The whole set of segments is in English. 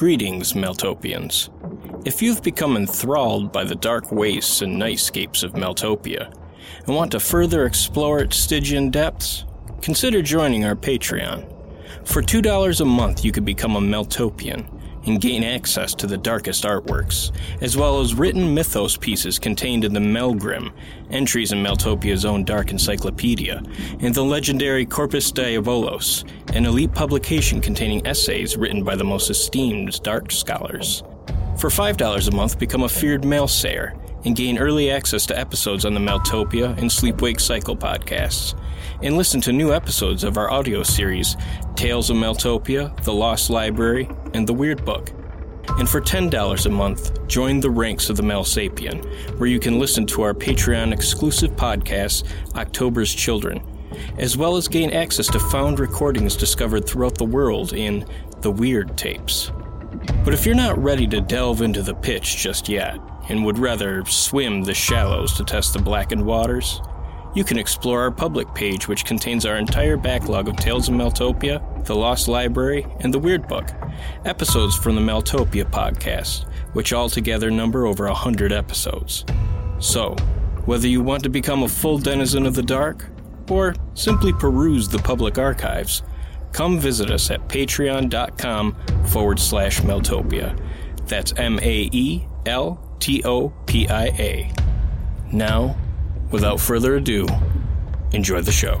Greetings, Maeltopians. If you've become enthralled by the dark wastes and nightscapes of Maeltopia and want to further explore its Stygian depths, consider joining our Patreon. For $2 a month, you could become a Maeltopian and gain access to the darkest artworks, as well as written mythos pieces contained in the Maelgrim, entries in Maeltopia's own dark encyclopedia, and the legendary Corpus Diabolos, an elite publication containing essays written by the most esteemed dark scholars. For $5 a month, become a feared mailsayer and gain early access to episodes on the Maeltopia and Sleepwake Cycle podcasts, and listen to new episodes of our audio series Tales of Maeltopia, The Lost Library, and The Weird Book. And for $10 a month, join the ranks of the Maelsapien, where you can listen to our Patreon exclusive podcast, October's Children, as well as gain access to found recordings discovered throughout the world in The Weird Tapes. But if you're not ready to delve into the pitch just yet, and would rather swim the shallows to test the blackened waters, you can explore our public page, which contains our entire backlog of Tales of Maeltopia, The Lost Library, and The Weird Book, episodes from the Maeltopia podcast, which altogether number over a hundred episodes. So, whether you want to become a full denizen of the dark, or simply peruse the public archives, come visit us at patreon.com forward slash Maeltopia. That's M A E L T O P I A. Now, without further ado, enjoy the show.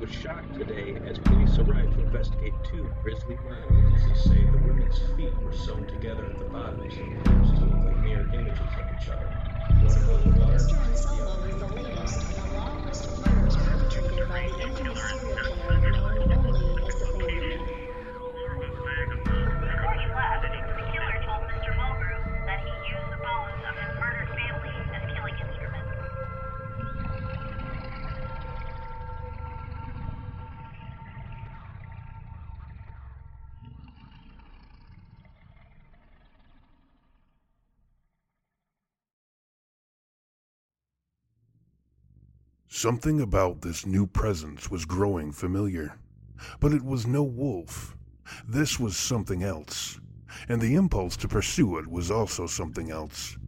Was shocked today as police arrived to investigate two grisly murders. Police say the women's feet were sewn together at the looked like mirror images of each other. Go the Solo is the latest Something about this new presence was growing familiar. But it was no wolf. This was something else. And the impulse to pursue it was also something else.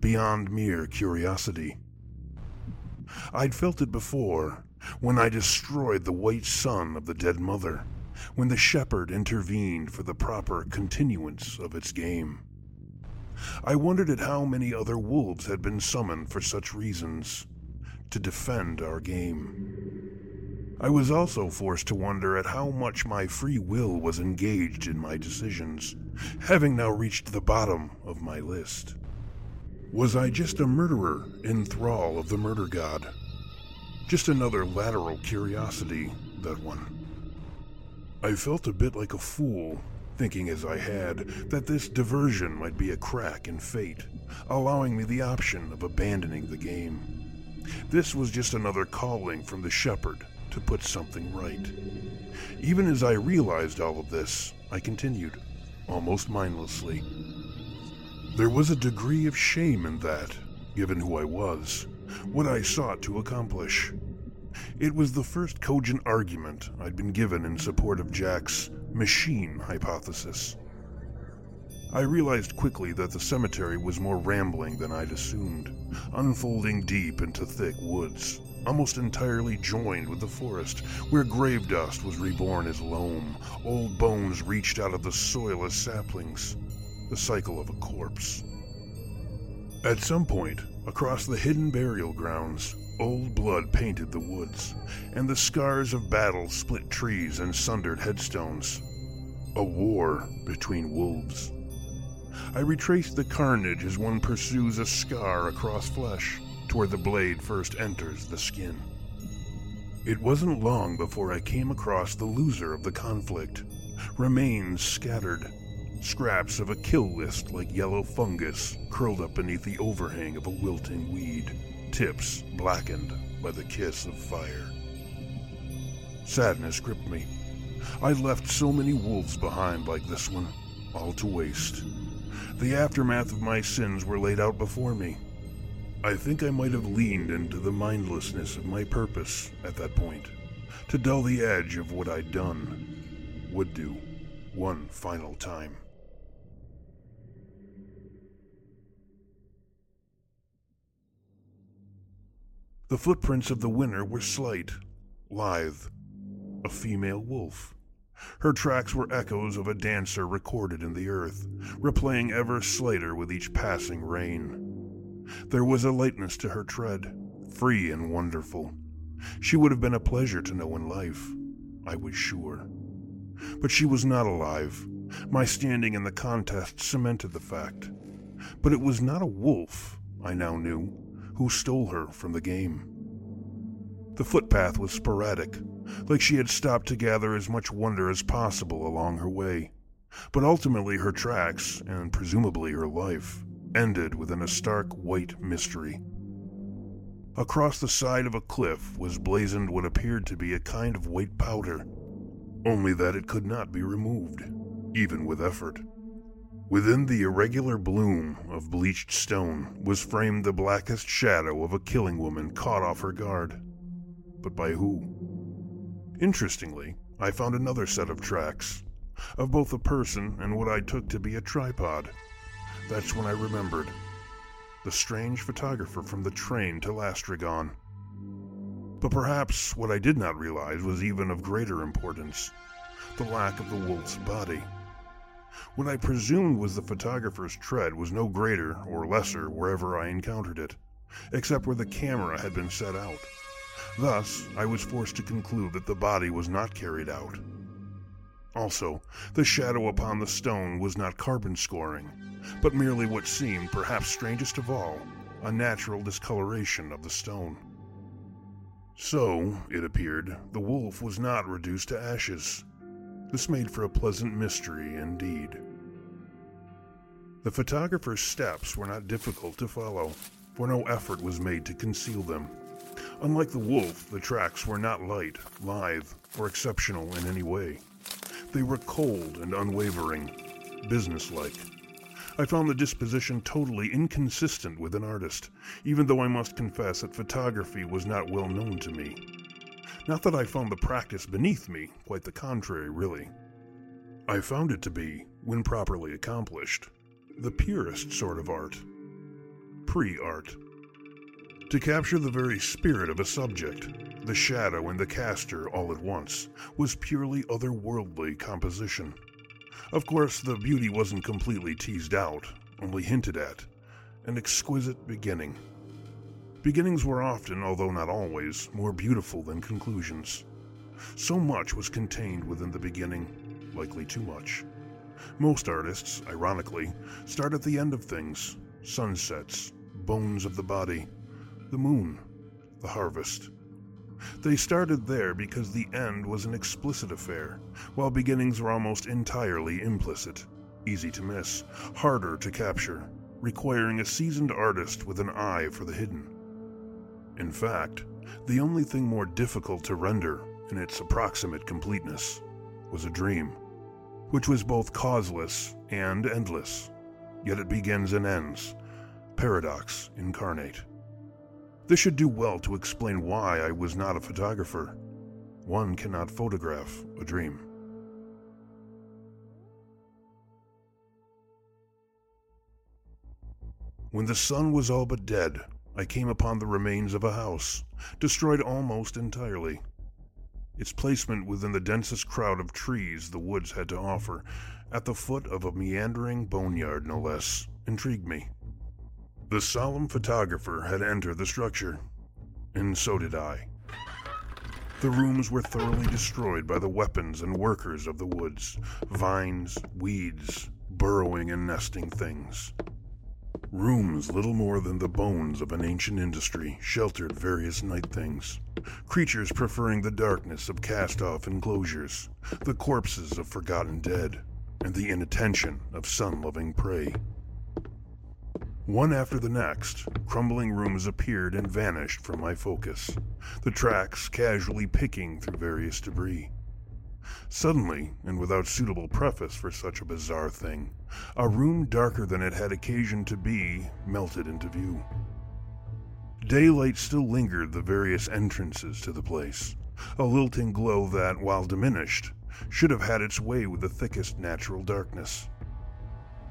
Beyond mere curiosity. I'd felt it before, when I destroyed the white son of the dead mother, when the shepherd intervened for the proper continuance of its game. I wondered at how many other wolves had been summoned for such reasons to defend our game. I was also forced to wonder at how much my free will was engaged in my decisions, having now reached the bottom of my list. Was I just a murderer in thrall of the murder god? Just another lateral curiosity, that one. I felt a bit like a fool thinking as I had that this diversion might be a crack in fate, allowing me the option of abandoning the game. This was just another calling from the shepherd to put something right. Even as I realized all of this, I continued, almost mindlessly. There was a degree of shame in that, given who I was, what I sought to accomplish. It was the first cogent argument I'd been given in support of Jack's machine hypothesis. I realized quickly that the cemetery was more rambling than I'd assumed, unfolding deep into thick woods, almost entirely joined with the forest, where grave dust was reborn as loam, old bones reached out of the soil as saplings, the cycle of a corpse. At some point, across the hidden burial grounds, old blood painted the woods, and the scars of battle split trees and sundered headstones. A war between wolves. I retraced the carnage as one pursues a scar across flesh toward the blade first enters the skin. It wasn't long before I came across the loser of the conflict, remains scattered, scraps of a kill list like yellow fungus curled up beneath the overhang of a wilting weed, tips blackened by the kiss of fire. Sadness gripped me. I'd left so many wolves behind like this one, all to waste. The aftermath of my sins were laid out before me. I think I might have leaned into the mindlessness of my purpose at that point, to dull the edge of what I'd done, would do, one final time. The footprints of the winner were slight, lithe, a female wolf. Her tracks were echoes of a dancer recorded in the earth, replaying ever slighter with each passing rain. There was a lightness to her tread, free and wonderful. She would have been a pleasure to know in life, I was sure. But she was not alive. My standing in the contest cemented the fact. But it was not a wolf, I now knew, who stole her from the game. The footpath was sporadic, like she had stopped to gather as much wonder as possible along her way. But ultimately, her tracks, and presumably her life, ended within a stark white mystery. Across the side of a cliff was blazoned what appeared to be a kind of white powder, only that it could not be removed, even with effort. Within the irregular bloom of bleached stone was framed the blackest shadow of a killing woman caught off her guard. But by who? Interestingly, I found another set of tracks, of both a person and what I took to be a tripod. That's when I remembered. The strange photographer from the train to Lastragon. But perhaps what I did not realize was even of greater importance the lack of the wolf's body. What I presumed was the photographer's tread was no greater or lesser wherever I encountered it, except where the camera had been set out. Thus, I was forced to conclude that the body was not carried out. Also, the shadow upon the stone was not carbon scoring, but merely what seemed, perhaps strangest of all, a natural discoloration of the stone. So, it appeared, the wolf was not reduced to ashes. This made for a pleasant mystery indeed. The photographer's steps were not difficult to follow, for no effort was made to conceal them. Unlike the wolf, the tracks were not light, lithe, or exceptional in any way. They were cold and unwavering, businesslike. I found the disposition totally inconsistent with an artist, even though I must confess that photography was not well known to me. Not that I found the practice beneath me, quite the contrary, really. I found it to be, when properly accomplished, the purest sort of art. Pre art. To capture the very spirit of a subject, the shadow and the caster all at once, was purely otherworldly composition. Of course, the beauty wasn't completely teased out, only hinted at. An exquisite beginning. Beginnings were often, although not always, more beautiful than conclusions. So much was contained within the beginning, likely too much. Most artists, ironically, start at the end of things sunsets, bones of the body, the moon, the harvest. They started there because the end was an explicit affair, while beginnings were almost entirely implicit, easy to miss, harder to capture, requiring a seasoned artist with an eye for the hidden. In fact, the only thing more difficult to render in its approximate completeness was a dream, which was both causeless and endless, yet it begins and ends, paradox incarnate. This should do well to explain why I was not a photographer. One cannot photograph a dream. When the sun was all but dead, I came upon the remains of a house, destroyed almost entirely. Its placement within the densest crowd of trees the woods had to offer, at the foot of a meandering boneyard no less, intrigued me. The solemn photographer had entered the structure, and so did I. The rooms were thoroughly destroyed by the weapons and workers of the woods vines, weeds, burrowing and nesting things. Rooms little more than the bones of an ancient industry sheltered various night things, creatures preferring the darkness of cast off enclosures, the corpses of forgotten dead, and the inattention of sun loving prey. One after the next, crumbling rooms appeared and vanished from my focus, the tracks casually picking through various debris. Suddenly, and without suitable preface for such a bizarre thing, a room darker than it had occasion to be melted into view. Daylight still lingered the various entrances to the place, a lilting glow that, while diminished, should have had its way with the thickest natural darkness.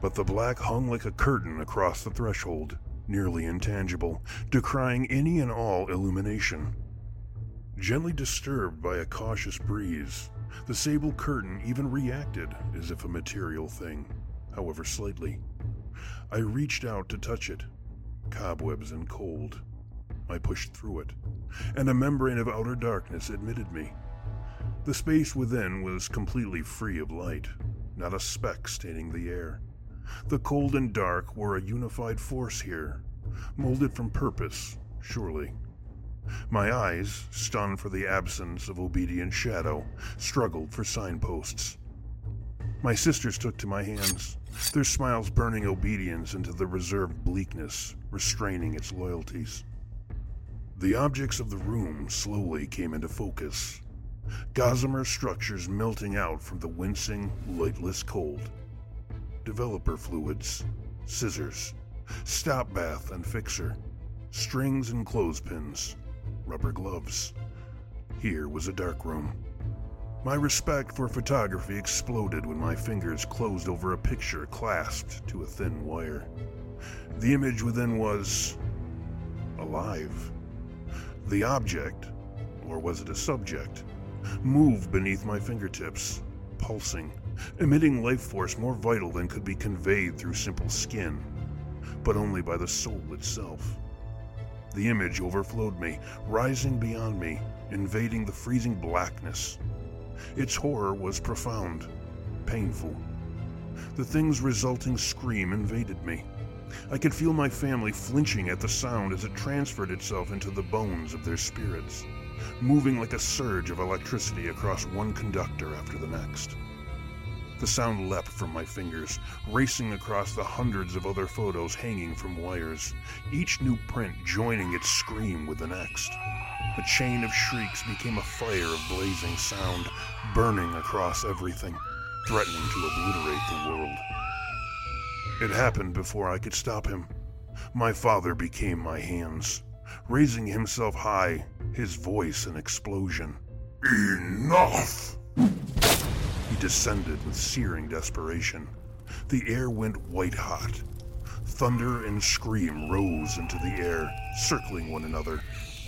But the black hung like a curtain across the threshold, nearly intangible, decrying any and all illumination. Gently disturbed by a cautious breeze, the sable curtain even reacted as if a material thing, however slightly. I reached out to touch it, cobwebs and cold. I pushed through it, and a membrane of outer darkness admitted me. The space within was completely free of light, not a speck staining the air. The cold and dark were a unified force here, molded from purpose, surely. My eyes, stunned for the absence of obedient shadow, struggled for signposts. My sisters took to my hands, their smiles burning obedience into the reserved bleakness, restraining its loyalties. The objects of the room slowly came into focus, gossamer structures melting out from the wincing, lightless cold. Developer fluids, scissors, stop bath and fixer, strings and clothespins, rubber gloves. Here was a dark room. My respect for photography exploded when my fingers closed over a picture clasped to a thin wire. The image within was alive. The object, or was it a subject, moved beneath my fingertips, pulsing, emitting life force more vital than could be conveyed through simple skin, but only by the soul itself. The image overflowed me, rising beyond me, invading the freezing blackness. Its horror was profound, painful. The thing's resulting scream invaded me. I could feel my family flinching at the sound as it transferred itself into the bones of their spirits, moving like a surge of electricity across one conductor after the next. The sound leapt from my fingers, racing across the hundreds of other photos hanging from wires, each new print joining its scream with the next. A chain of shrieks became a fire of blazing sound, burning across everything, threatening to obliterate the world. It happened before I could stop him. My father became my hands, raising himself high, his voice an explosion. Enough! Descended with searing desperation. The air went white hot. Thunder and scream rose into the air, circling one another,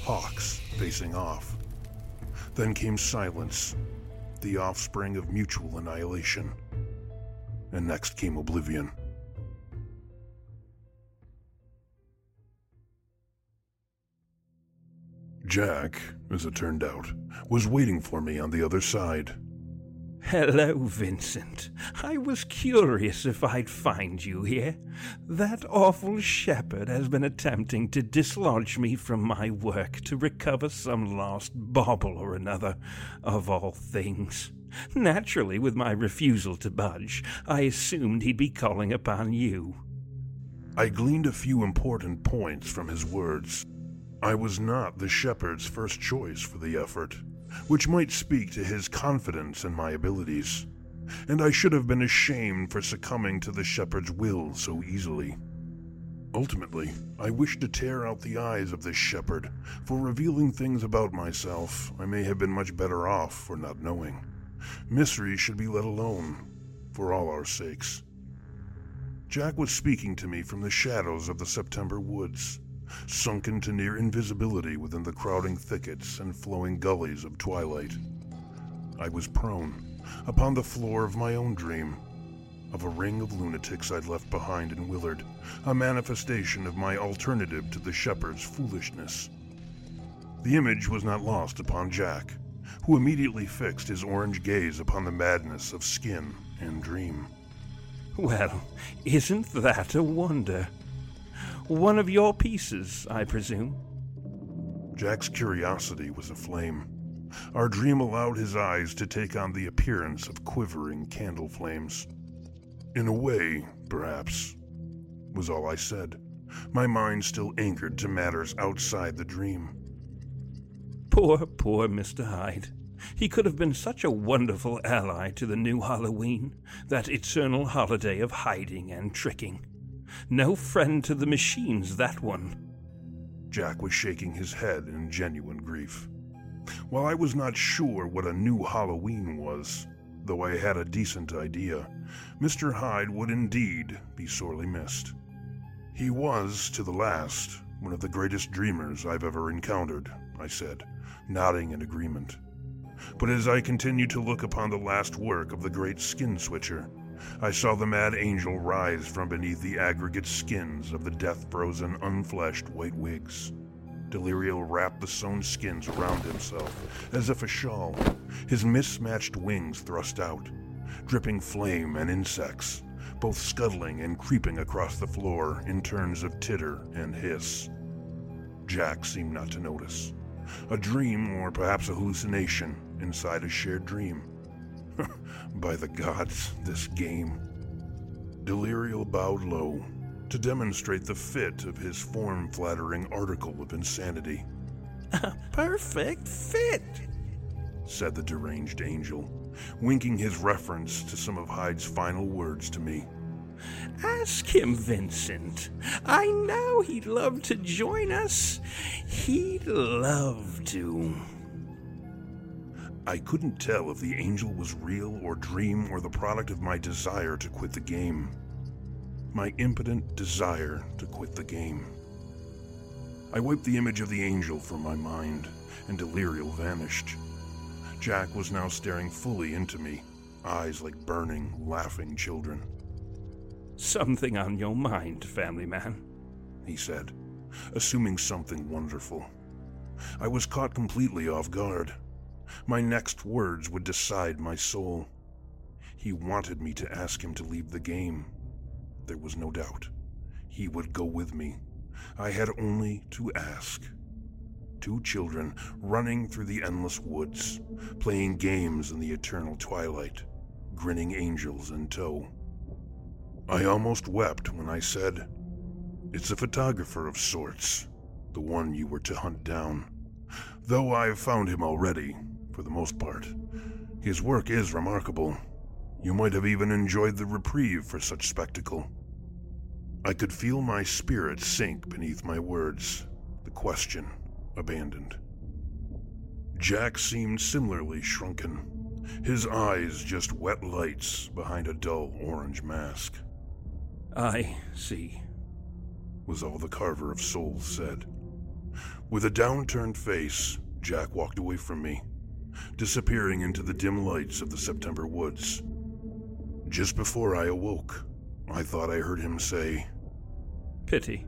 hawks facing off. Then came silence, the offspring of mutual annihilation. And next came oblivion. Jack, as it turned out, was waiting for me on the other side. Hello, Vincent. I was curious if I'd find you here. That awful shepherd has been attempting to dislodge me from my work to recover some lost bauble or another, of all things. Naturally, with my refusal to budge, I assumed he'd be calling upon you. I gleaned a few important points from his words. I was not the shepherd's first choice for the effort, which might speak to his confidence in my abilities, and I should have been ashamed for succumbing to the shepherd's will so easily. Ultimately, I wished to tear out the eyes of this shepherd for revealing things about myself I may have been much better off for not knowing. Mystery should be let alone, for all our sakes. Jack was speaking to me from the shadows of the September woods, sunken to near invisibility within the crowding thickets and flowing gullies of twilight. I was prone, upon the floor of my own dream, of a ring of lunatics I'd left behind in Willard, a manifestation of my alternative to the shepherd's foolishness. The image was not lost upon Jack, who immediately fixed his orange gaze upon the madness of skin and dream. Well, isn't that a wonder? One of your pieces, I presume? Jack's curiosity was aflame. Our dream allowed his eyes to take on the appearance of quivering candle flames. In a way, perhaps, was all I said, my mind still anchored to matters outside the dream. Poor, poor Mr. Hyde. He could have been such a wonderful ally to the new Halloween, that eternal holiday of hiding and tricking. No friend to the machines, that one. Jack was shaking his head in genuine grief. While I was not sure what a new Halloween was, though I had a decent idea, Mr. Hyde would indeed be sorely missed. He was, to the last, one of the greatest dreamers I've ever encountered, I said, nodding in agreement. But as I continued to look upon the last work of the great skin switcher, I saw the mad angel rise from beneath the aggregate skins of the death frozen, unfleshed white wigs. Delirio wrapped the sewn skins around himself as if a shawl, his mismatched wings thrust out, dripping flame and insects, both scuttling and creeping across the floor in turns of titter and hiss. Jack seemed not to notice. A dream, or perhaps a hallucination, inside a shared dream. By the gods, this game. Delirio bowed low to demonstrate the fit of his form flattering article of insanity. A perfect fit, said the deranged angel, winking his reference to some of Hyde's final words to me. Ask him, Vincent. I know he'd love to join us. He'd love to. I couldn't tell if the angel was real or dream or the product of my desire to quit the game. My impotent desire to quit the game. I wiped the image of the angel from my mind, and Delirio vanished. Jack was now staring fully into me, eyes like burning, laughing children. Something on your mind, family man, he said, assuming something wonderful. I was caught completely off guard. My next words would decide my soul. He wanted me to ask him to leave the game. There was no doubt. He would go with me. I had only to ask. Two children running through the endless woods, playing games in the eternal twilight, grinning angels in tow. I almost wept when I said, It's a photographer of sorts, the one you were to hunt down. Though I've found him already, for the most part. His work is remarkable. You might have even enjoyed the reprieve for such spectacle. I could feel my spirit sink beneath my words, the question abandoned. Jack seemed similarly shrunken, his eyes just wet lights behind a dull orange mask. I see, was all the Carver of Souls said. With a downturned face, Jack walked away from me, disappearing into the dim lights of the September woods. Just before I awoke, I thought I heard him say, Pity.